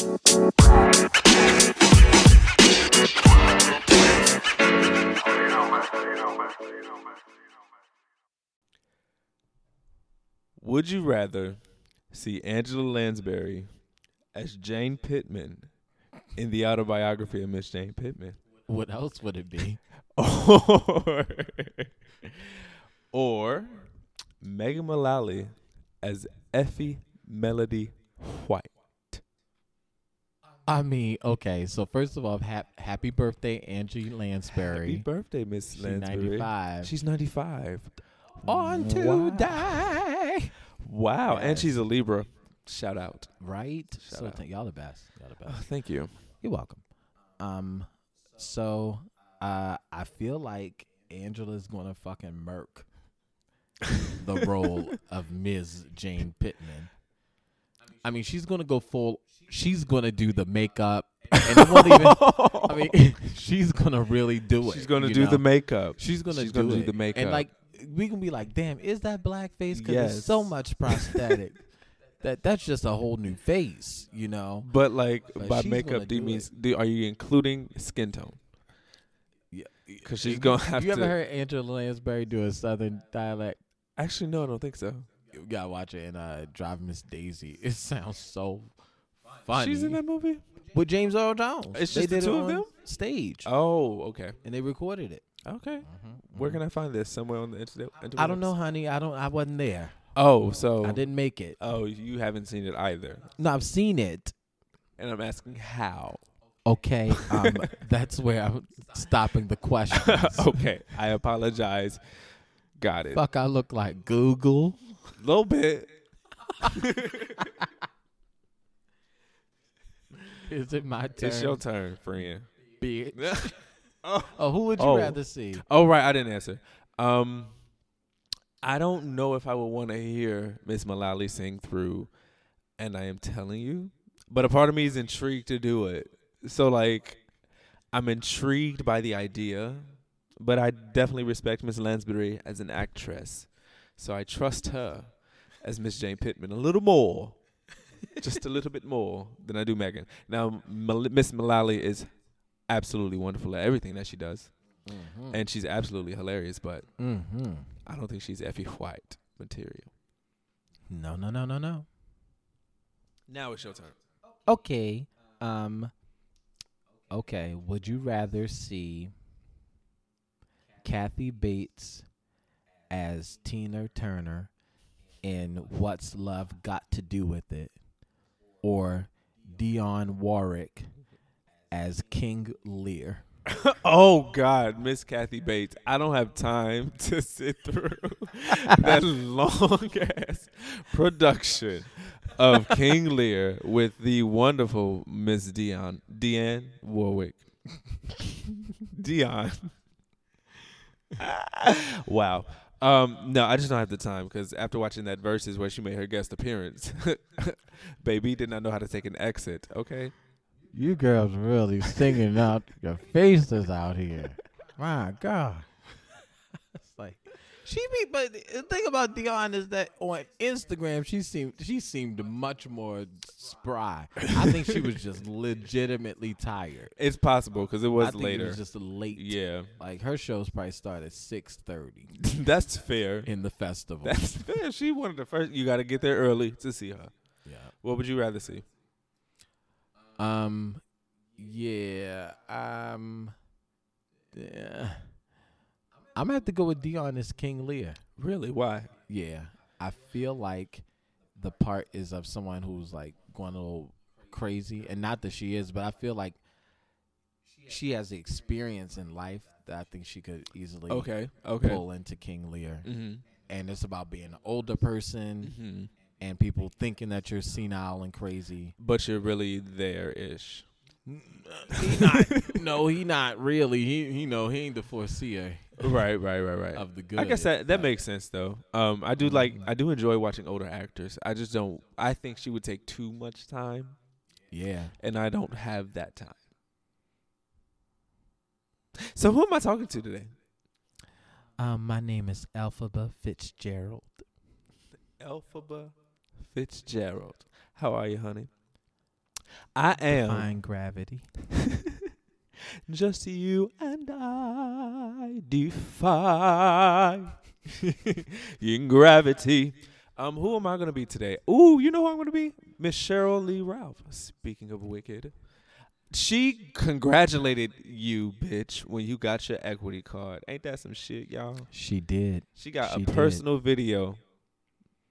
Would you rather see Angela Lansbury as Jane Pittman in the autobiography of Miss Jane Pittman? What else would it be? or or Megan Mullally as Effie Melody White. I mean, okay. So first of all, hap- happy birthday, Angie Lansbury. Happy birthday, Miss Lansbury. She's 95. She's 95. on to Wow. die. Wow, and she's a Libra. Shout out. Right. Shout so out. th- y'all the best. Y'all the Oh, best. thank you. You're welcome. Um, so uh, I feel like Angela's gonna fucking murk the role of Ms. Jane Pittman. I mean, she's gonna go full. She's gonna do the makeup, and it won't even. I mean, she's gonna really do it. She's going to you do know? the makeup. She's gonna she's do gonna do the makeup. and like we can be like, damn, is that blackface? Because there's so much prosthetic that that's just a whole new face, you know. But like But by makeup, do you mean do, are you including skin tone? Yeah, Because she's gonna have you to. ever heard Angela Lansbury do a southern dialect? Actually, no, I don't think so. You gotta watch it in uh, Drive Miss Daisy. It sounds so funny. She's in that movie. with James Earl Jones. It's They just the did it two of them? stage, Oh, okay, and they recorded it. okay. Where can I find this? Somewhere on the internet? I don't know, honey. I don't. I wasn't there. Oh, so I didn't make it. Oh, you haven't seen it either, No, I've seen it. and I'm asking how. Okay, um, that's where I'm stopping the questions. okay, I apologize. Got it. Fuck, I look like Google. A little bit. Is it my turn? It's your turn, friend. bitch. oh. Oh, who would you Oh. rather see? oh, right. I didn't answer. Um, I don't know if I would want to hear Miss Mullally sing through, and I am telling you, but a part of me is intrigued to do it. So like, I'm intrigued by the idea, but I definitely respect Miss Lansbury as an actress, so I trust her as Miss Jane Pittman a little more, just a little bit more than I do Megan. Now, Miss Mullally is absolutely wonderful at everything that she does, Mm-hmm. and she's absolutely hilarious. But mm-hmm. I don't think she's Effie White material. No, no, no, no, no. Now it's your turn. Okay. Um. Okay. Would you rather see Kathy Bates as Tina Turner in What's Love Got to Do with It, or Dionne Warwick as King Lear? oh God, Miss Kathy Bates. I don't have time to sit through that long ass production of King Lear with the wonderful Miss Dionne Deanne Warwick. Dionne. wow. Um, no, I just don't have the time because after watching that Verzuz where she made her guest appearance, baby did not know how to take an exit. Okay. You girls really singing out your faces out here. My God. She be but the thing about Dionne is that on Instagram she seemed she seemed much more spry. I think she was just legitimately tired. It's possible because it was I think later. it was just a late yeah, like her shows probably start at six thirty that's fair. in the festival. That's fair. She one of the first. You got to get there early to see her. yeah. What would you rather see? Um, yeah. Um, yeah. I'm gonna have to go with Dionne as King Lear. Really? Why? Yeah, I feel like the part is of someone who's like going a little crazy, and not that she is, but I feel like she has the experience in life that I think she could easily Okay. Okay. pull into King Lear. Mm-hmm. And it's about being an older person Mm-hmm. and people thinking that you're senile and crazy. But you're really there ish. He not. no, he not really. He, he know he ain't the foreseer Right. Right. Right. Right. of the good. I guess that that makes sense though. Um, I do like I do enjoy watching older actors. I just don't. I think she would take too much time, Yeah. and I don't have that time. So who am I talking to today? Um, my name is Elphaba Fitzgerald. Elphaba Fitzgerald. How are you, honey? I am Define gravity. just you and I defy in gravity. Um, who am I gonna be today? Ooh, you know who I'm gonna be? Miss Sheryl Lee Ralph. Speaking of wicked, she congratulated you, bitch, when you got your equity card. Ain't that some shit, y'all? She did. She got She a did. personal video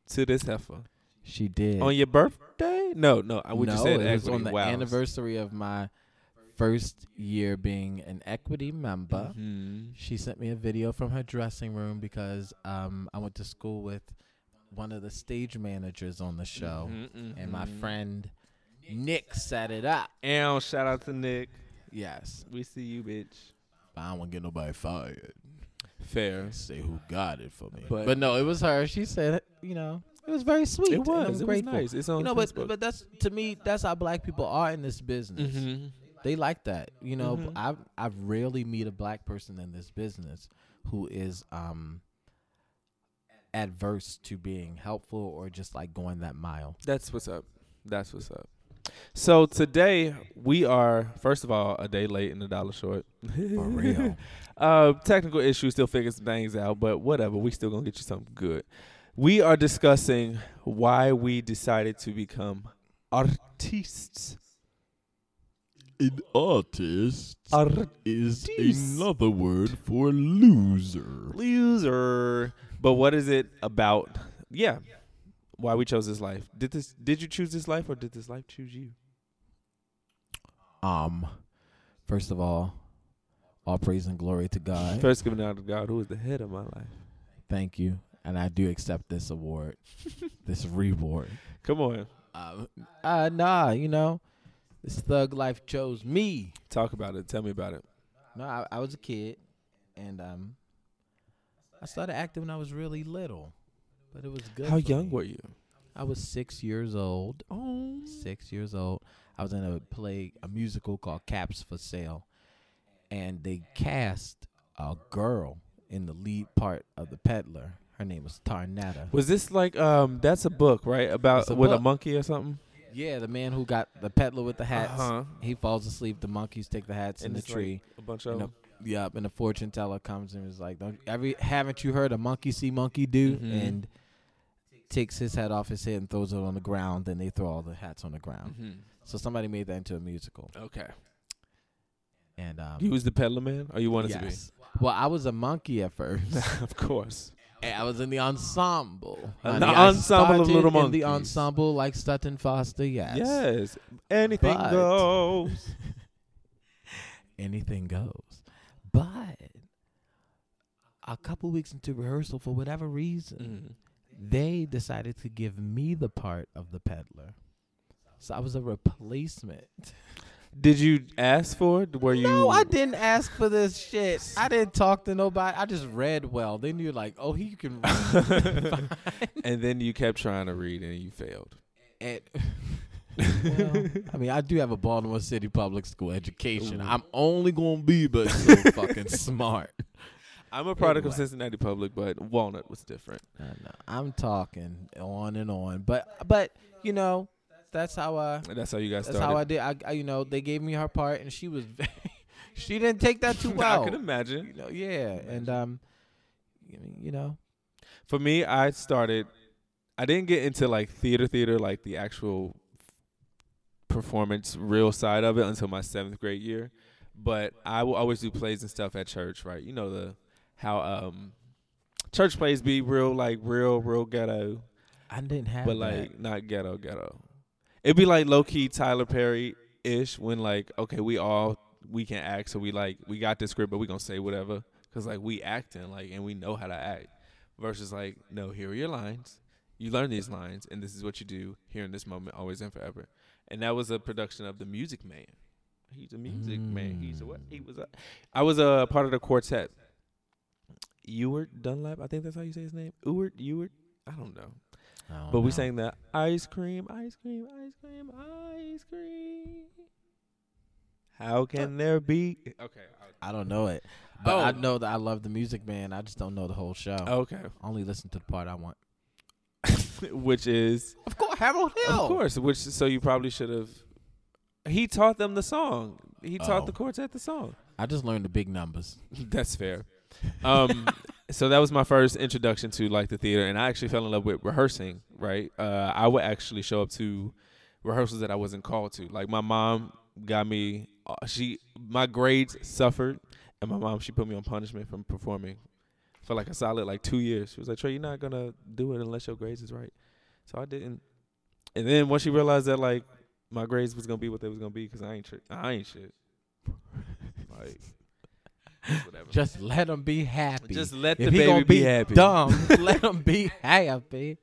to this heifer She did. on your birthday. No, no, I would no, just say it was on the wow. anniversary of my first year being an equity member. Mhm. She sent me a video from her dressing room because um, I went to school with one of the stage managers on the show, Mhm, and my mhm. friend Nick set it up. And shout out to Nick. Yes, We see you, bitch. but I don't want to get nobody fired. Fair. Say who got it for me. But- But, no, it was her. She said, you know, it was very sweet. It was. I'm It was grateful. nice. It's on You know, but Facebook. but that's to me, that's how black people are in this business. Mhm. They like that. You know, Mhm. I I rarely meet a black person in this business who is um adverse to being helpful or just like going that mile. That's what's up. That's what's up. So today we are, first of all, a day late and a dollar short. For real. uh, technical issues, still figuring some things out, but whatever. We still gonna get you something good. We are discussing why we decided to become artists. An artist is another word for loser. Loser. But what is it about? Yeah. Why we chose this life? Did this? Did you choose this life, or did this life choose you? Um, first of all, all praise and glory to God. First, giving out to God, who is the head of my life. Thank you, and I do accept this award, this reward. Come on, Uh, uh, nah, you know, this thug life chose me. talk about it. Tell me about it. No, I, I was a kid, and um, I started acting when I was really little, but it was good. How young me. were you? I was six years old. Oh, Six years old. I was in a play, a musical called Caps for Sale, and they cast a girl in the lead part of the peddler. Her name was Tarnetta. was this like um? That's a book, right? About a with a monkey or something. Yeah, the man who got the peddler with the hats. Uh-huh. He falls asleep. The monkeys take the hats in the it's like tree. A bunch And of. yep, and the fortune teller comes and is like, "Don't every haven't you heard a monkey see monkey do?" Mhm. And takes his hat off his head and throws it on the ground. Then they throw all the hats on the ground. Mhm. So somebody made that into a musical. Okay. And um, You was the peddler man, or you wanted yes. To be? Well, I was a monkey at first. of course. And I was in the ensemble. Honey. the I ensemble of little in the ensemble like Sutton Foster. Yes. Yes. Anything But- goes. anything goes. But a couple weeks into rehearsal, for whatever reason, Mhm. they decided to give me the part of the peddler. So I was a replacement. Did you ask for it? Were you? No, I didn't ask for this shit. I didn't talk to nobody. I just read well. They knew like, oh, he can read. and then you kept trying to read and you failed. And, well, I mean, I do have a Baltimore City public school education. Ooh. I'm only gonna be but so fucking smart. I'm a product of Cincinnati Public, but Walnut was different. I know. I'm talking on and on, but but you know, that's how I that's how you got that's started. how I did. I, I you know they gave me her part, and she was very, she didn't take that too well. I can imagine. you know, yeah, and um, you you know, For me, I started. I didn't get into like theater, theater, like the actual performance, real side of it until my seventh grade year. But I will always do plays and stuff at church, right? You know the how um church plays be real, like real, real ghetto, I didn't have but that. like not ghetto, ghetto. It'd be like low key Tyler Perry ish when like okay, we all we can act, so we like we got this script, but we gonna say whatever because like we acting like and we know how to act. Versus like no, here are your lines. You learn these lines, and this is what you do here in this moment, always and forever. And that was a production of the Music Man. He's a music man. He's a what? He was a. I was a part of the quartet. Ewart Dunlap, I think that's how you say his name. Ewart, Ewart. I don't know. I don't But we know. sang the ice cream, ice cream, ice cream, ice cream. How can there be? Okay. I don't know it, but I Oh. know that I love the music man. I just don't know the whole show. Okay. Only listen to the part I want. which is, Of course, Harold Hill. of course, which so you probably should have He taught them the song. He taught Oh. the quartet the song. I just learned the big numbers. That's fair. Um, so that was my first introduction to like the theater, and I actually fell in love with rehearsing. Right, uh, I would actually show up to rehearsals that I wasn't called to. Like my mom got me. Uh, she my grades suffered, and my mom she put me on punishment from performing for like a solid like two years. She was like, "Trey, you're not gonna do it unless your grades is right." So I didn't. And then once she realized that like my grades was gonna be what they was gonna be, because I ain't I ain't shit. like whatever. Just let him be happy. Just let if the he gonna baby be be happy. dumb, let him be happy.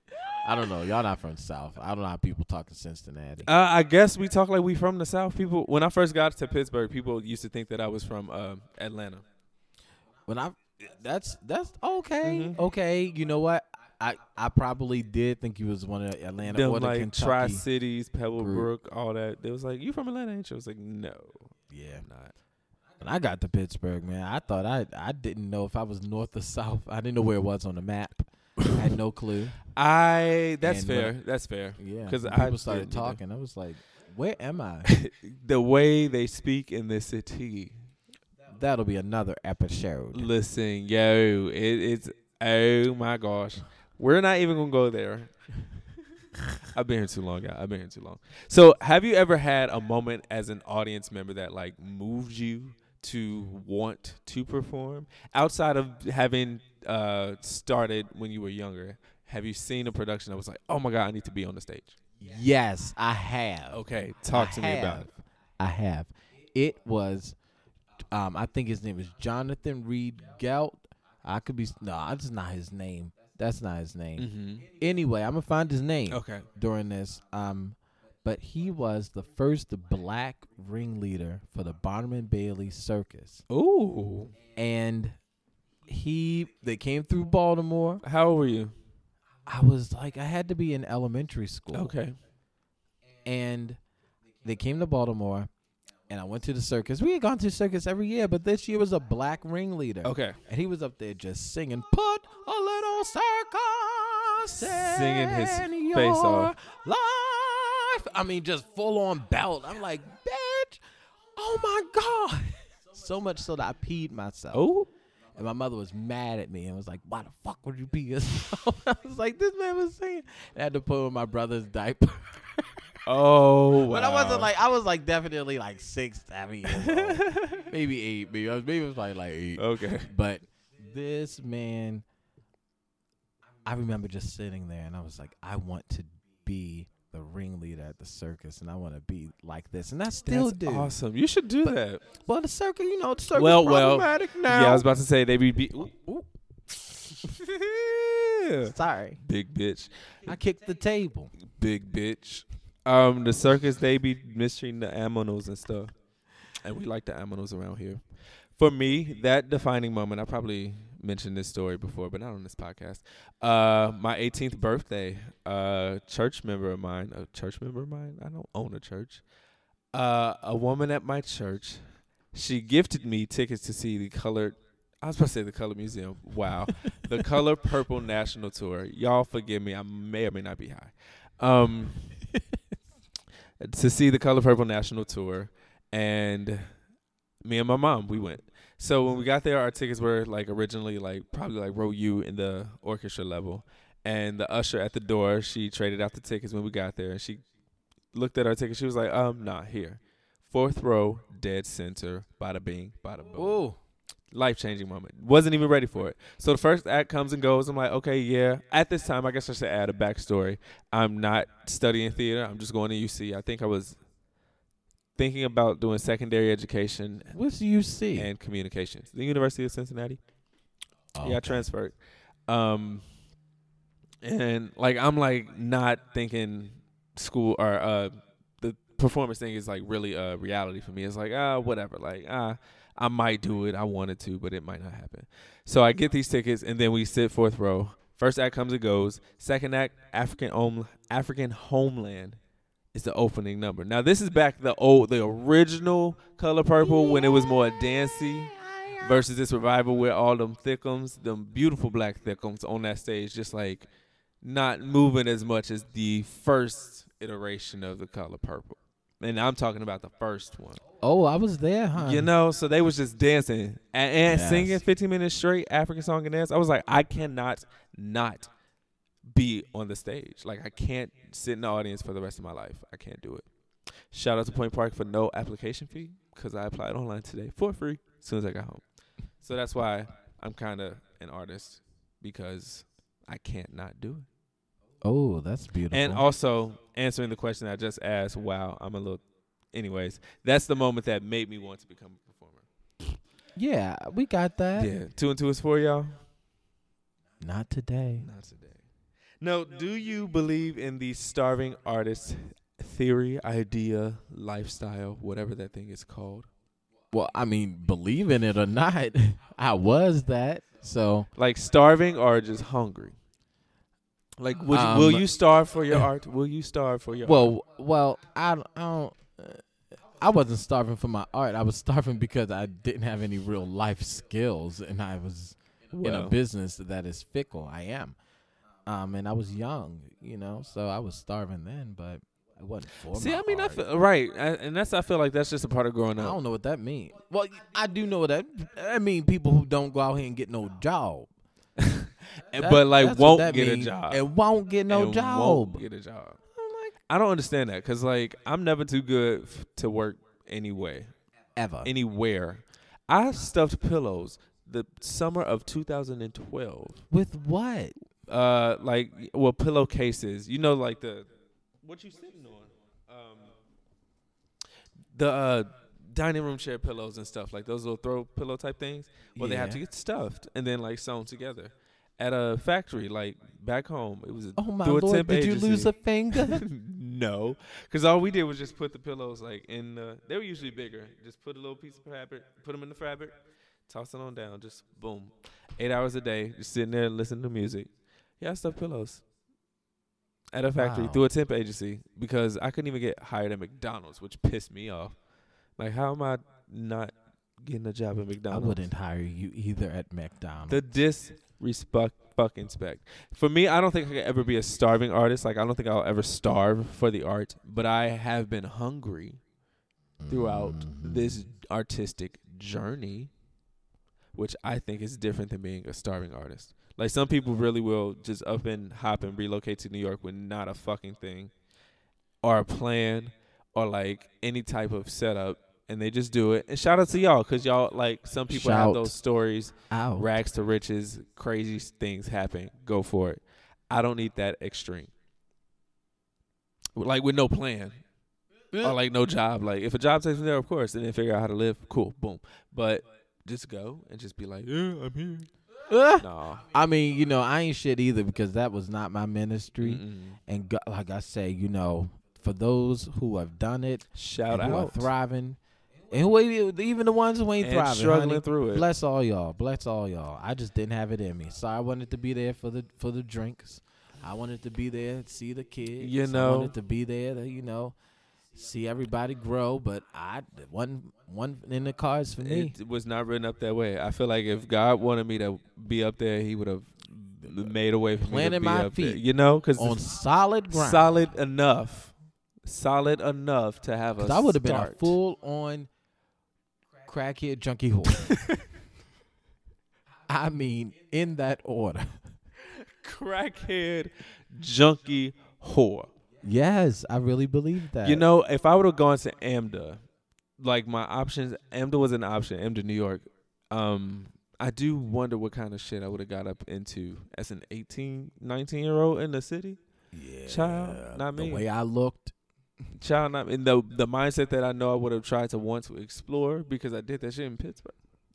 I don't know. Y'all not from the South. I don't know how people talk in Cincinnati. Uh, I guess we talk like we from the South. People, when I first got to Pittsburgh, people used to think that I was from uh, Atlanta. when I that's that's okay. Mhm. Okay, you know what? I I probably did think you was one of Atlanta Them or the like Tri Cities, Pebblebrook, group. all that. They was like, "You from Atlanta, ain't you?" I was like, "No, yeah. I'm not." When I got to Pittsburgh, man, I thought I I didn't know if I was north or south. I didn't know where it mm-hmm. was on the map. I had no clue. I. That's And fair. when- that's fair. Yeah, because people started talking. I was like, "Where am I?" The way they speak in the city. That'll be another episode. Listen, yo, it, it's oh my gosh, we're not even gonna go there. I've been here too long, guys. I've been here too long. So, have you ever had a moment as an audience member that like moved you to want to perform outside of having uh, started when you were younger? Have you seen a production that was like, oh my god, I need to be on the stage? Yes, I have. Okay, talk I to me about it. I have. It was, um, I think his name is Jonathan Reed Gelt. I could be no, that's not his name. That's not his name. Mm-hmm. Anyway, I'm gonna find his name Okay. during this. Um, but he was the first black ringleader for the Barnum and Bailey Circus, Ooh, and he they came through Baltimore. how old were you? I was like, I had to be in elementary school. Okay. and they came to Baltimore, and I went to the circus. We had gone to the circus every year, but this year was a black ringleader, Okay. and he was up there just singing, "Put a little circus Singing his face off. life." I mean, just full on belt. I'm like, bitch, oh my god, so much so that I peed myself. Oh. And my mother was mad at me and was like, "Why the fuck would you pee yourself?" I was like, "This man was singing." I had to put on my brother's diaper. Oh, But I wasn't like I was like definitely like six, seven years old. maybe eight. Maybe I was maybe it was probably like eight. Okay. But this man, I remember just sitting there and I was like, I want to be the ringleader at the circus, and I want to be like this, and I still That's do. awesome. You should do But- that. Well, the circus, you know, the circus Well, well, problematic now. Yeah, I was about to say they be, be ooh, ooh. Yeah. Sorry, big bitch, I kicked the table. big bitch. Um, the circus they be mistreating the aminos and stuff, and we like the aminos around here. For me, that defining moment, I probably mentioned this story before, but not on this podcast. Uh, my 18th birthday, uh, church member of mine, a church member of mine. I don't own a church. Uh, a woman at my church, she gifted me tickets to see the colored. I was about to say the Color Museum. Wow, the Color Purple National Tour. Y'all forgive me. I may or may not be high. Um, to see the Color Purple National Tour, and me and my mom we went. So when we got there, our tickets were like originally like probably like row U in the orchestra level, and the usher at the door she traded out the tickets when we got there, and she looked at our tickets. She was like, "Um, not here, fourth row, dead center, bada bing, bada boom." Ooh, life changing moment. Wasn't even ready for it. So the first act comes and goes. I'm like, okay, yeah. At this time, I guess I should add a backstory. I'm not studying theater. I'm just going to UC. I think I was thinking about doing secondary education what's UC? and communications. The University of Cincinnati. Oh, Yeah, I transferred. Um, and like I'm like not thinking school or uh the performance thing is like really a reality for me. It's like ah whatever. Like ah I might do it. I wanted to, but it might not happen. So I get these tickets and then we sit fourth row. First act comes and goes. Second act, African home African homeland is the opening number. Now this is back the old the original color purple when it was more dancey versus this revival with all them thickums, them beautiful black thickums on that stage, just like not moving as much as the first iteration of the color purple. and I'm talking about the first one. Oh, I was there, huh? You know, so they was just dancing and, and Yes. singing 15 minutes straight African song and dance. I was like, I cannot not be on the stage. Like I can't sit in the audience for the rest of my life. I can't do it. Shout out to Point Park for no application fee because I applied online today for free as soon as I got home. So that's why I'm kind of an artist because I can't not do it. Oh, that's beautiful. And also answering the question I just asked. Wow, I'm a little. Anyways, that's the moment that made me want to become a performer. yeah, we got that. Yeah, two and two is four, y'all. Not today. Not today. No, do you believe in the starving artist theory, idea, lifestyle, whatever that thing is called? Well, I mean, believe in it or not, I was that. So Like starving or just hungry? Like, would you, will Um, you starve for your art? Will you starve for your art? Well, well, I, I don't. Uh, I wasn't starving for my art. I was starving because I didn't have any real life skills, and I was in a business that is fickle. I am, um, and I was young, you know, so I was starving then, but I wasn't for. See, I mean, I feel, right, I, and that's I feel like that's just a part of growing up. I don't know what that means. Well, I do know what that. I mean people who don't go out here and get no job, And- That- but like won't get a job. and won't get no and job. Won't get a job. I don't understand that because like I'm never too good f- to work anyway, Ever. anywhere. I stuffed pillows the summer of 2012. With what? Uh, like well, pillowcases. You know, like the what you sitting on. Um, the uh, dining room chair pillows and stuff like those little throw pillow type things. Well, they have to get stuffed and then like sewn together at a factory like back home. It was a, Oh my lord! Did you lose a finger? no, because all we did was just put the pillows like in the. They were usually bigger. Just put a little piece of fabric, put them in the fabric, toss it on down. Just boom, eight hours a day, just sitting there listening to music. Yeah, I stuffed pillows at a factory Wow. through a temp agency because I couldn't even get hired at McDonald's, which pissed me off. Like, how am I not getting a job at McDonald's? I wouldn't hire you either at McDonald's. The disrespect fucking spect. For me, I don't think I could ever be a starving artist. Like I don't think I'll ever starve for the art, but I have been hungry throughout Mhm. this artistic journey, which I think is different than being a starving artist. Like some people really will just up and hop and relocate to New York with not a fucking thing or a plan or like any type of setup and they just do it. And shout out to y'all cuz y'all like some people have those stories Out. rags to riches, crazy things happen. Go for it. I don't need that extreme. Like with no plan. Or like no job. Like if a job takes me there, of course, and then figure out how to live, cool, boom. But just go and just be like, yeah, I'm here. Ah! Nah. I mean, you know, I ain't shit either because that was not my ministry. Mm-mm. And go, like I say, you know, for those who have done it, Shout and who are thriving, and who ain't- even the ones who ain't And thriving, struggling honey, through it. Bless all y'all. Bless all y'all. I just didn't have it in me. So I wanted to be there for the for the drinks. I wanted to be there to see the kids. You I know. wanted to be there to, you know, see everybody grow, but I one one in the cards for me. It was not written up that way. I feel like if God wanted me to be up there, He would have made a way for me to Planted be my up there. feet You know, because on solid ground. solid enough, solid enough to have a. Cause would have been a full on crackhead junkie whore. I mean, in that order. crackhead, junkie, whore. Yes, I really believe that. You know, if I would have gone to AMDA, like my options, AMDA was an option. AMDA New York. Um, I do wonder what kind of shit I would have got up into as an 18, 19 year old in the city. yeah, child, not me. the way I looked. Child, not in the the mindset that I know I would have tried to want to explore because I did that shit in Pittsburgh.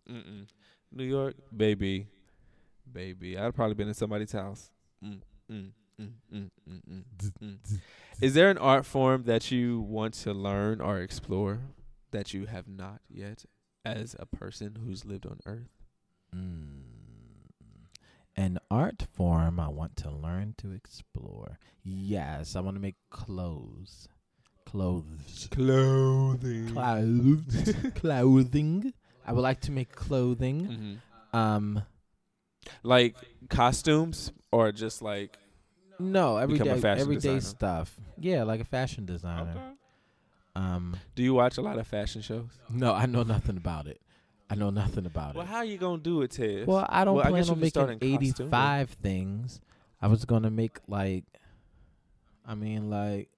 Mm-mm. New York, baby, baby. I'd probably been in somebody's house. Mm, mm, mm, mm. Is there an art form that you want to learn or explore that you have not yet, as a person who's lived on Earth? Mm. An art form I want to learn to explore. Yes, I want to make clothes. Clothes. Clothing. Clothes. clothing. I would like to make clothing. hmm Um, Like costumes or just like no, everyday everyday designer. stuff. Yeah, like a fashion designer. Um, Do you watch a lot of fashion shows? no, I know nothing about it. I know nothing about Well, it. Well, how are you gonna do it, Ted? Well, I don't Well, I plan you on making. 85 things. I was going to make like, I mean, like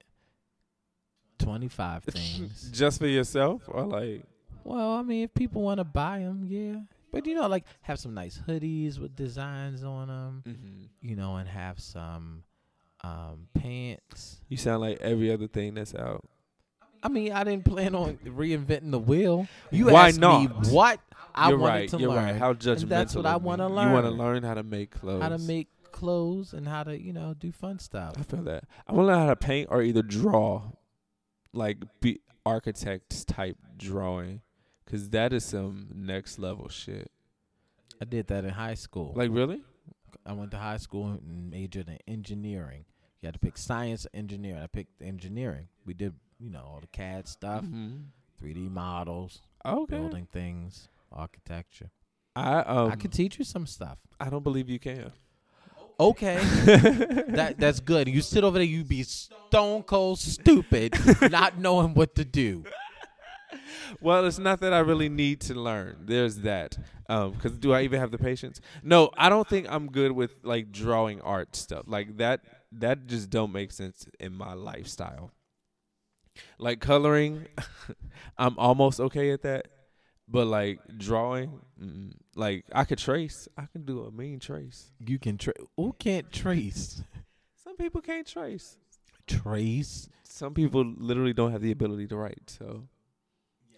25 things. just for yourself, or like well, I mean, if people want to buy them, yeah. But, you know, like have some nice hoodies with designs on them, mm-hmm. you know, and have some um, pants. you sound like every other thing that's out. I mean, I didn't plan on reinventing the wheel. You Why asked not? me what I you're wanted right. to you're learn. right. How judgmental? And that's what I wanna learn. You want to learn. learn how to make clothes. how to make clothes and how to, you know, do fun stuff. I feel that. I want to learn how to paint or either draw, like be architects type drawing, because that is some next level shit. I did that in high school. Like really? I went to high school and majored in engineering. You had to pick science engineering. I picked engineering. We did, you know, all the CAD stuff, Mhm. 3D models, Okay. building things, architecture. I um. I could teach you some stuff. I don't believe you can. Okay. that that's good. You sit over there, you be stone cold stupid, not knowing what to do. Well, it's not that I really need to learn. There's that. Um, because do I even have the patience? No, I don't think I'm good with like drawing art stuff. Like that. That just don't make sense in my lifestyle. Like coloring, I'm almost okay at that. But like drawing, mm, like I could trace. I can do a mean trace. You can trace. who can't trace? Some people can't trace. Trace? Some people literally don't have the ability to write. So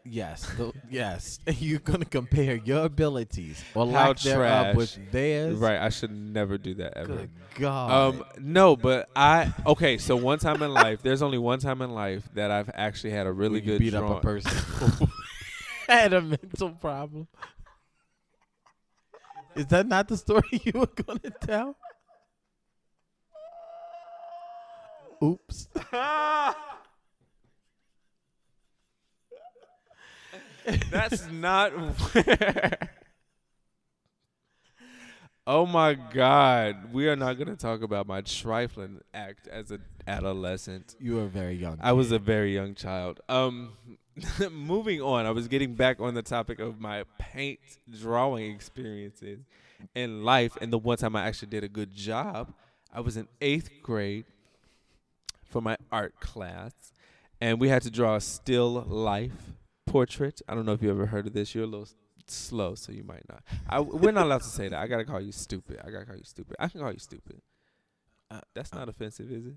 Yes, the, yes. You're gonna compare your abilities or How lack thereof with theirs. right, I should never do that ever. Good God. Um, no, but I okay. So one time in life, there's only one time in life that I've actually had a really good beat up a person had a mental problem. Is that not the story you were gonna tell? Oops. That's not. oh my God, we are not going to talk about my trifling act as an adolescent. You were very young. I was a very young child. Um, moving on, I was getting back on the topic of my paint drawing experiences in life, and the one time I actually did a good job, I was in eighth grade for my art class, and we had to draw a still life portrait. I don't know if you ever heard of this. You're a little slow, so you might not. I, we're not allowed to say that. I gotta call you stupid. I gotta call you stupid. I can call you stupid. Uh, That's not offensive, is it?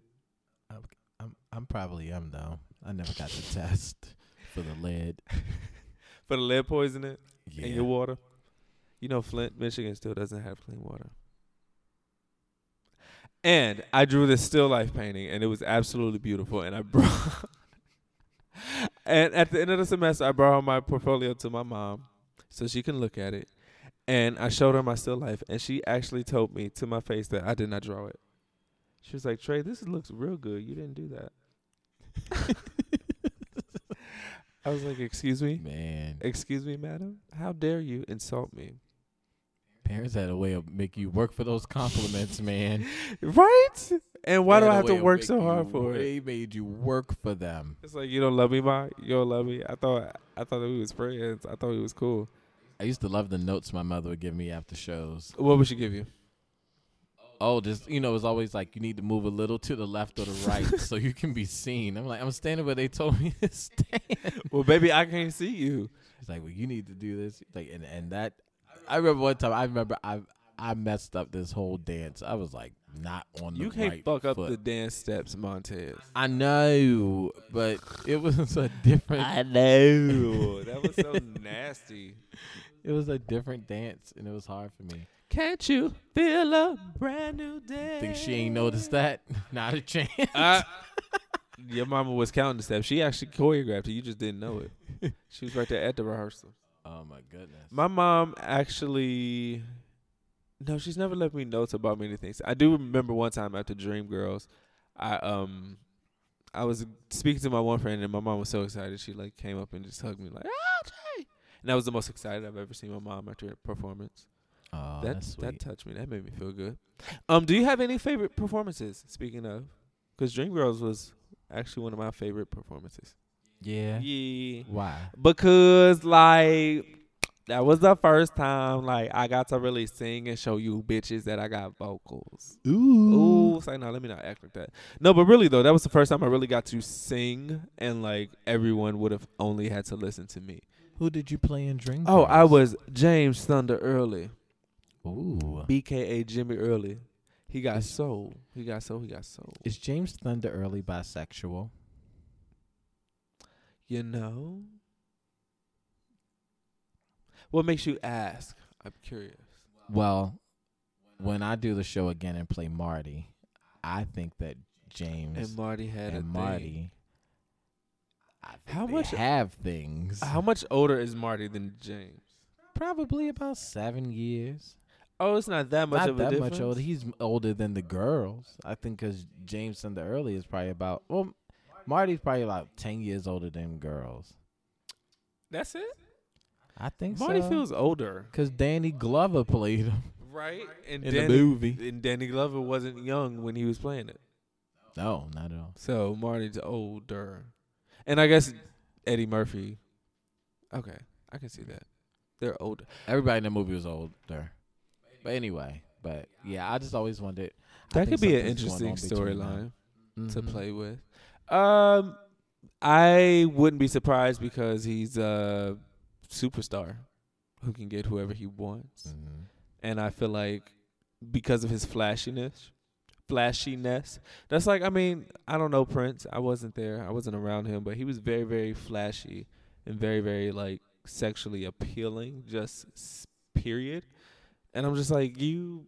I'm, I'm probably am though. I never got the test for the lead. For the lead poisoning Yeah. in your water. You know, Flint, Michigan still doesn't have clean water. And I drew this still life painting, and it was absolutely beautiful. And I brought, and at the end of the semester, I brought my portfolio to my mom so she can look at it. And I showed her my still life, and she actually told me to my face that I did not draw it. She was like, "Trey, this looks real good. You didn't do that." I was like, "Excuse me." Man, Excuse me, madam. How dare you insult me? Parents had a way of make you work for those compliments, man. Right? And why They do I have to work so hard you- for it? They made you work for them. It's like you don't love me, ma. You don't love me. I thought I thought that we was friends. I thought we was cool. I used to love the notes my mother would give me after shows. What would she give you? Oh, just you know, it was always like you need to move a little to the left or the right so you can be seen. I'm like, I'm standing where they told me to stand. Well, baby, I can't see you. It's like, well, you need to do this. Like, and and that. I remember one time. I remember I I messed up this whole dance. I was like not on the You can't right fuck up foot. the dance steps, Montez. I know, but it was a different. I know. that was so nasty. It was a different dance, and it was hard for me. Can't you feel a brand new day? Think she ain't noticed that? Not a chance. Uh, your mama was counting the steps. She actually choreographed it. You just didn't know it. She was right there at the rehearsal. Oh my goodness. My mom actually, no, she's never left me notes about many things. I do remember one time after Dreamgirls, I um, I was speaking to my one friend and my mom was so excited. She like came up and just hugged me like, "Ah, Jay!" And that was the most excited I've ever seen my mom after a performance. oh, that that's that touched me. That made me feel good. Um, do you have any favorite performances? Speaking of, because Dreamgirls was actually one of my favorite performances. Yeah. Yeah. Why? Because like that was the first time like I got to really sing and show you bitches that I got vocals. Ooh. Ooh, say no, let me not act like that. No, but really though, that was the first time I really got to sing and like everyone would have only had to listen to me. Who did you play in Dream? Oh, I was James Thunder Early, Ooh. BKA Jimmy Early. He got soul. He got soul. He got soul. Is James Thunder early bisexual? You know? What makes you ask? I'm curious. Well, when I do the show again and play Marty, I think that James And Marty had and a. Marty. I think How much- have things? How much older is Marty than James? Probably about seven years. Oh, it's not that much Not of a that difference. much older. He's older than the girls. I think because James and the early is probably about. Well, Marty's probably like ten years older than girls. That's it. I think Marty so. feels older, because Danny Glover played him right? And in Danny, the movie. And Danny Glover wasn't young when he was playing it, No, not at all. so Marty's older. And I guess Eddie Murphy. Okay, I can see that. They're older. Everybody in the movie was older. But anyway, but yeah, I just always wondered. That could be an interesting on between them. storyline to Mhm. play with. Um, I wouldn't be surprised because he's a superstar who can get whoever he wants, Mhm. and I feel like because of his flashiness, flashiness, that's like I mean I don't know Prince. I wasn't there. I wasn't around him, but he was very very flashy and very very like sexually appealing. Just period. And I'm just like you.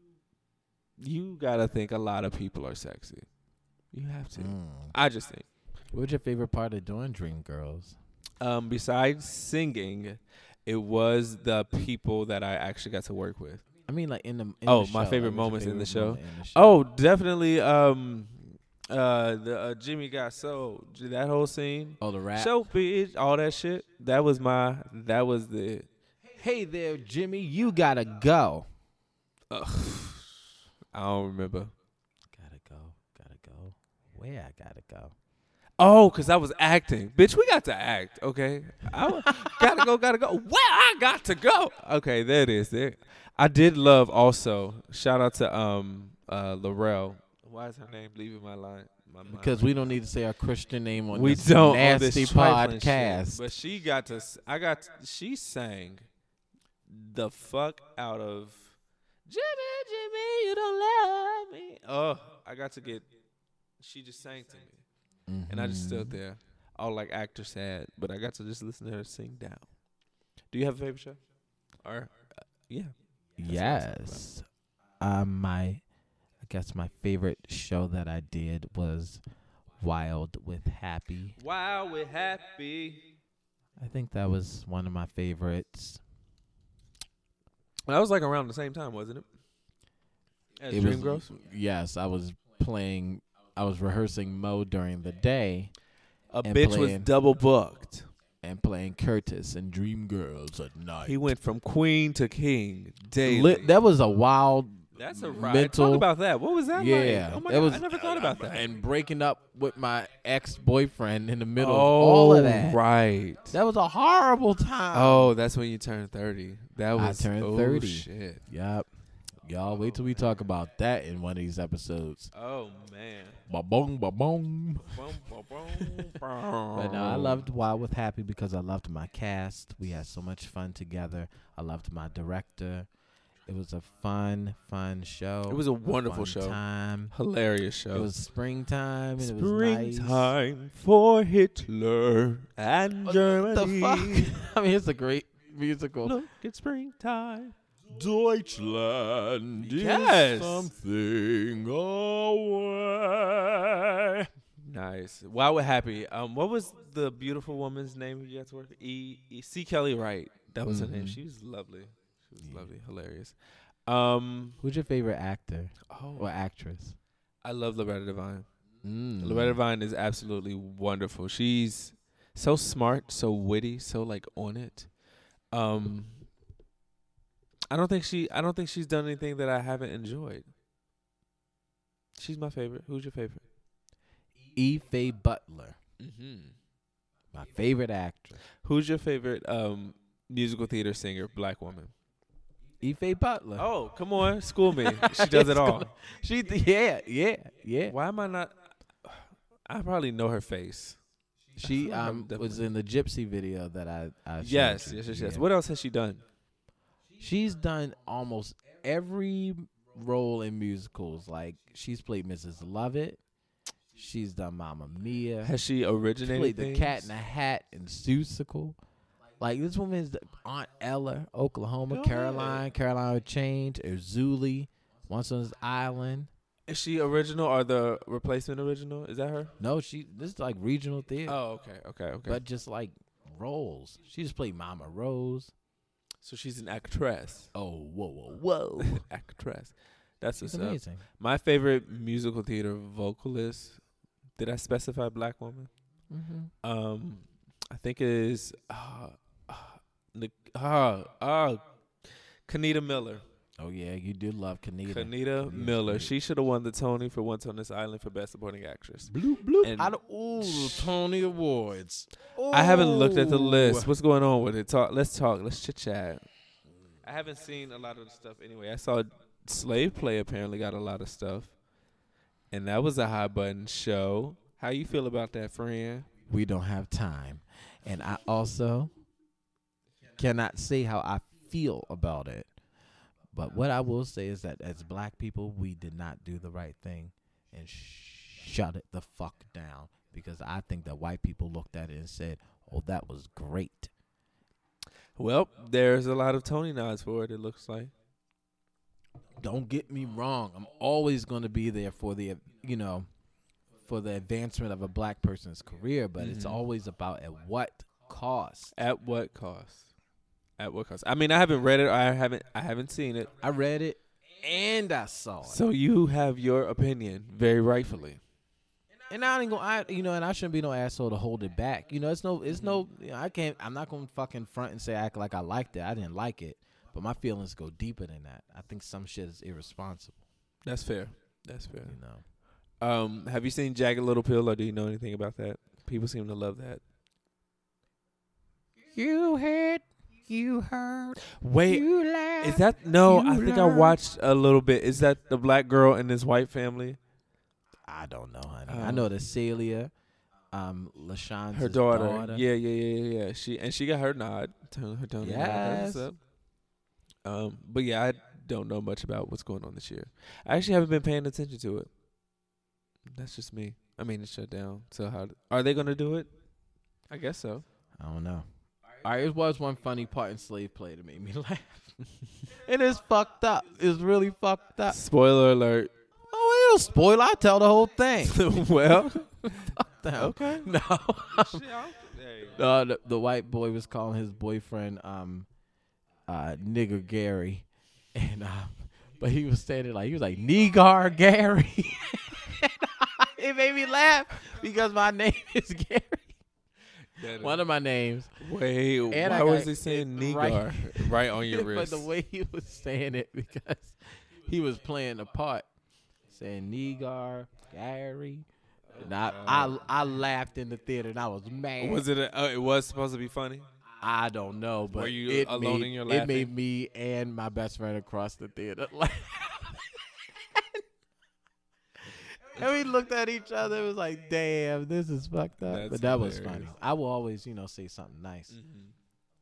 You gotta think a lot of people are sexy. You have to. Mm. I just think. What's your favorite part of doing Dream Girls? Um, besides singing, it was the people that I actually got to work with. I mean, like in the in Oh, the my show, favorite like, what's your moments in the favorite show? in the show? Oh, definitely. Um, uh, the uh, Jimmy got soul. That whole scene. oh, the rap. Show bitch, all that shit. That was my. That was the. hey there, Jimmy, you gotta go. Ugh, I don't remember. Gotta go, gotta go. Where I gotta go? Oh, cause I was acting, bitch. We got to act, okay? I gotta go, gotta go. Where I got to go? Okay, there it is. There. I did love also. Shout out to um uh Laurel. Why is her name leaving my line? Because we don't need to say our Christian name on we this don't on nasty this trifling shit. podcast. But she got to. I got. She sang the fuck out of Jimmy, Jimmy, you don't love me. Oh, I got to get. She just sang to me and I just stood Mhm. there, all like actor sad. But I got to just listen to her sing down. Do you have a favorite show? Or uh, yeah, That's what I was talking Yes. Um, my, I guess my favorite show that I did was Wild with Happy. wow, we're happy. I think that was one of my favorites. That was like around the same time, wasn't it? As It Dream was- Girls. Yes, I was playing. I was rehearsing Mo during the day A and bitch was double booked. and playing Curtis and Dream Girls at night. He went from queen to king daily. Lit, that was a wild. That's a ride. mental- Talk about that. What was that yeah, like? Oh my that god, was. I never thought about that. And breaking up with my ex boyfriend in the middle oh, of all of that. right. That was a horrible time. Oh, that's when you turned thirty. That was I was turned oh, 30. Shit. Yep. Y'all wait till we talk about that in one of these episodes. Oh man. Ba bong ba bong. but But no, I loved Wild with Happy because I loved my cast. We had so much fun together. I loved my director. It was a fun, fun show. It was a wonderful fun show. Time. Hilarious show. It was springtime and it was nice. springtime for Hitler and What Germany. the fuck? I mean, it's a great musical. Look, it's springtime. Deutschland Yes. is something away. Nice. Wow, we're happy. Um, what was the beautiful woman's name you got to work? with? E. e C. Kelly Wright. That was her name. Mhm. She was lovely. She was Yeah. lovely, hilarious. Um, Who's your favorite actor oh, or actress? I love Loretta Devine. Mm. Loretta Devine is absolutely wonderful. She's so smart, so witty, so like on it. Um I don't think she I don't think she's done anything that I haven't enjoyed. She's my favorite. Who's your favorite? E. Faye Butler. Mm-hmm. My favorite actress, Who's your favorite um musical theater singer, black woman? Ife Butler. Oh, come on, school me. She does it all. She, yeah, yeah, yeah. Why am I not? I probably know her face. She feel like I'm um was in the Gypsy video that I, I showed Yes, yes, yes, yes. Yeah. What else has she done? She's done almost every role in musicals. Like she's played Mrs. Lovett. She's done Mamma Mia. Has she originated? played the Cat in the Hat and Seussical. Like this woman is Aunt Eller, Oklahoma, Go Caroline, ahead. Caroline with Change, Erzulie, Once on This Island. Is she original or the replacement original? Is that her? No, she this is like regional theater, Oh, okay, okay, okay. but just like roles. She just played Mama Rose. So she's an actress. Oh, whoa, whoa, whoa! actress. That's She's what's up. amazing. My favorite musical theater vocalist. Did I specify black woman? Mm-hmm. Um, I think it is uh, uh, Nic- uh, uh, Kenita Miller. Oh yeah, you do love Kenita. Kenita Kenita's Miller. great. She should have won the Tony for Once on This Island for Best Supporting Actress. Bloop bloop. And- I don't, ooh, Tony Awards. I haven't looked at the list. What's going on with it? Talk. Let's talk. Let's chit chat. I haven't seen a lot of the stuff anyway. I saw Slave Play apparently got a lot of stuff, and that was a high button show. How you feel about that, friend? we don't have time. And I also cannot say how I feel about it. But what I will say is that as black people, we did not do the right thing and sh- shut it the fuck down because I think that white people looked at it and said, "Oh, that was great." Well, there's a lot of Tony nods for it. It looks like. Don't get me wrong. I'm always going to be there for the, you know, for the advancement of a black person's career, but it's Mhm. always about at what cost. At what cost? At what cost? I mean, I haven't read it. Or I haven't. I haven't seen it. I read it and I saw it. So you have your opinion, very rightfully. And I ain't gonna, I, you know, and I shouldn't be no asshole to hold it back. You know, it's no, it's no, you know, I can't, I'm not gonna fucking front and say act like I liked it. I didn't like it, but my feelings go deeper than that. I think some shit is irresponsible. That's fair. That's fair. You know, Um, have you seen Jagged Little Pill, or do you know anything about that? People seem to love that. you heard, you heard, Wait, you laughed. is that no? I think I watched a little bit. Is that the black girl and this white family? I don't know, honey. Oh. I know that Celia, um, LaChanze's Her daughter. Yeah, yeah, yeah, yeah, yeah. She and she got her nod. to Her Tony nod. That's what's Yes. up. Um, but yeah, I don't know much about what's going on this year. I actually haven't been paying attention to it. That's just me. I mean, it's shut down. So how are they gonna do it? I guess so. I don't know. All right, it was one funny part in Slave Play that made me laugh. it is fucked up. It's really fucked up. Spoiler alert. Oh, it'll spoil. I'll tell the whole thing. well, No. okay. No. Shit, I'll- there you go. uh, the, the white boy was calling his boyfriend um uh nigger Gary. And um but he was saying it like he was like Negar Gary. it made me laugh because my name is Gary. That One is- of my names. Wait, And why I was got he saying it Negar right- right, on your wrist? but wrist? the way he was saying it because he was playing the part saying Negar Gary. And I, I I laughed in the theater and I was mad. was it? A, uh, it was supposed to be funny. I don't know, but Were you it alone made, in your It laughing? made me and my best friend across the theater laugh. And we looked at each other. It was like, "Damn, this is fucked up." That's but that was funny. I will always, you know, say something nice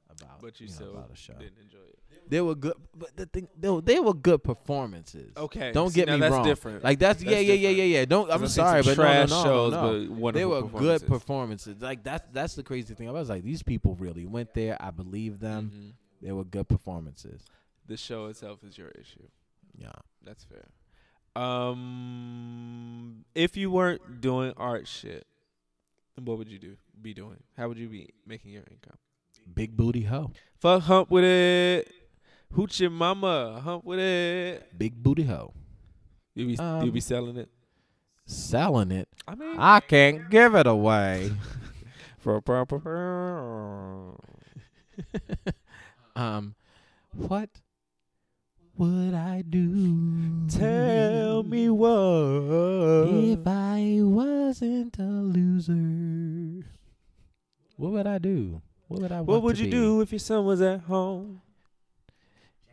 about, But you, know, still about a show. didn't enjoy it. They were good, but the thing, they were, they were good performances. Okay, Don't see, get now me that's wrong. different. Like that's, yeah, That's yeah, yeah, different. yeah, yeah. Don't. I'm sorry, but no, no, trash no, shows, no. but wonderful They were good performances. performances. Like that's that's the crazy thing. I was like, these people really went there. I believe them. Mhm. They were good performances. The show itself is your issue. Yeah. That's fair. Um, if you weren't doing art shit, then what would you do? Be doing? How would you be making your income? Big booty hoe. Fuck hump with it. Hooch your mama. Hump with it. Big booty hoe. You be you Um, be selling it. Selling it. I mean, I can't give it away. for a proper. um, what would I do? Tell me what. if I wasn't a loser. What would I do? What would I? What want would to you be? do if your son was at home?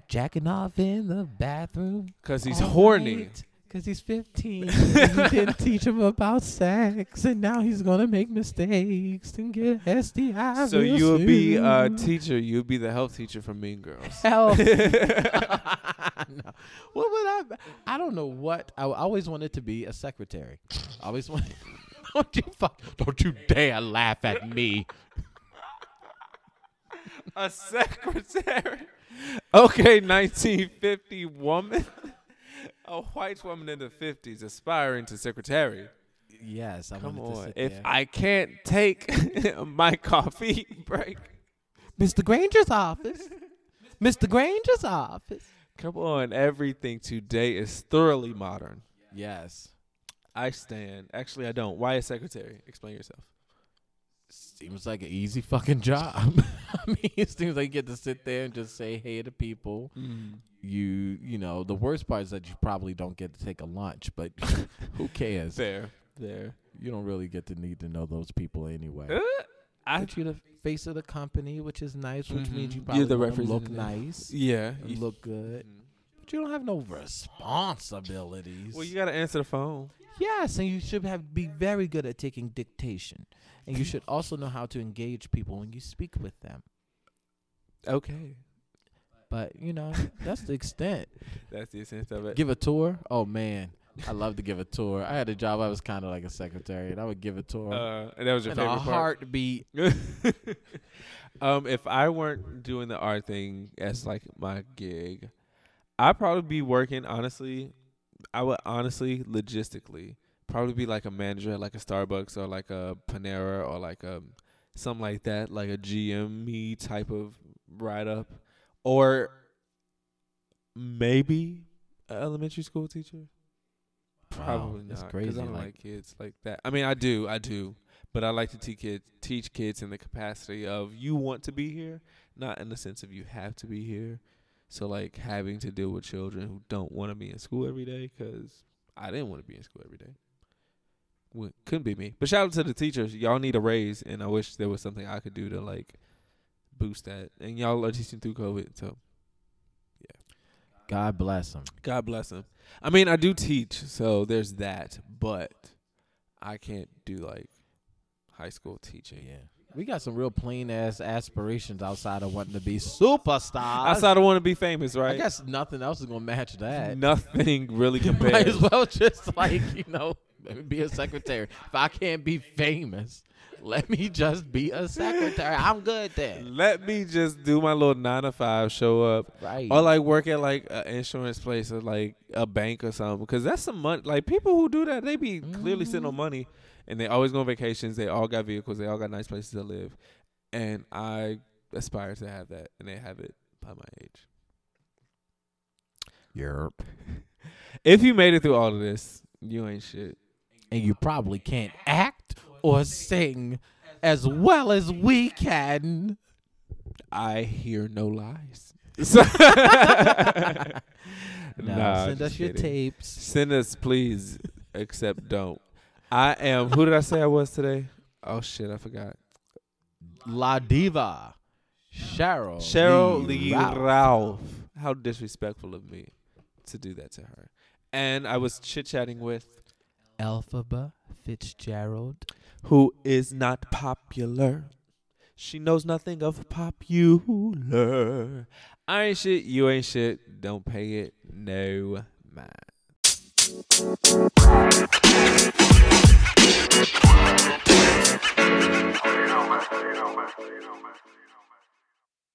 Jacking off in the bathroom. Cause he's all horny. night, Cause he's 15 and you didn't teach him about sex, and now he's gonna make mistakes and get STI. So real you would be a teacher. You'll be the health teacher from Mean Girls. Hell, no. What would I? I don't know what. I always wanted to be a secretary. I always wanted. Don't you fuck? Don't you dare laugh at me. a secretary. Okay, 1950 woman. A white woman in the 50s aspiring to secretary. Yes, I Come on. If there. I can't take my coffee break, Mr. Granger's office, Mr. Granger's office. come on. Everything today is thoroughly modern. Yes, I stand. Actually, I don't. Why a secretary? Explain yourself. seems like an easy fucking job. I mean, it seems like you get to sit there and just say hey to people. Mm. You, you know, the worst part is that you probably don't get to take a lunch, but who cares? There. There. You don't really get to need to know those people anyway. Uh, I, But you're the face of the company, which is nice, which means you Mhm. probably You're the wanna look nice, yeah. you- look good. Mhm. But you don't have no responsibilities. Well, you got to answer the phone. yes, and you should have be very good at taking dictation, and you should also know how to engage people when you speak with them. Okay. But you know, that's the extent. That's the essence of it. Give a tour. Oh man, I love to give a tour. I had a job. I was kind of like a secretary, and I would give a tour. Uh, and that was your in a favorite part. heartbeat. um, if I weren't doing the art thing as like my gig, I'd probably be working. Honestly, I would honestly, logistically, probably be like a manager at like a Starbucks or like a Panera or like a something like that, like a GME type of write up, or maybe an elementary school teacher. Probably Wow, not. crazy, I don't like- like, kids like that. I mean, I do, I do, but I like to teach kids, teach kids in the capacity of you want to be here, not in the sense of you have to be here. So like having to deal with children who don't want to be in school every day because I didn't want to be in school every day. Well, couldn't be me. But shout out to the teachers. Y'all need a raise, and I wish there was something I could do to like boost that. And y'all are teaching through COVID, so yeah. God bless them. God bless them. I mean, I do teach, so there's that, but I can't do like high school teaching. Yeah. We got some real plain ass aspirations outside of wanting to be superstars. Outside, I want to be famous, right? I guess nothing else is gonna match that. nothing really Might compares. as well just like you know maybe be a secretary. If I can't be famous, let me just be a secretary. I'm good there. Let me just do my little nine to five, show up, Right. or like work at like an insurance place or like a bank or something. Because that's some money. Like people who do that, they be clearly sitting mm-hmm. on money, and they always go on vacations. They all got vehicles. They all got nice places to live, and I aspire to have that, and they have it by my age. Yerp. If you made it through all of this, you ain't shit. And you probably can't act or sing as well as we can. I hear no lies. Now, Nah, send us your kidding. tapes. Send us, please, except don't. I am. Who did I say I was today? Oh shit, I forgot. La Diva. Sheryl. Sheryl Lee Ralph. Ralph. How disrespectful of me to do that to her. And I was chit chatting with Elphaba Fitzgerald, who is not popular. She knows nothing of popular. I ain't shit, you ain't shit. Don't pay it no mind. You know,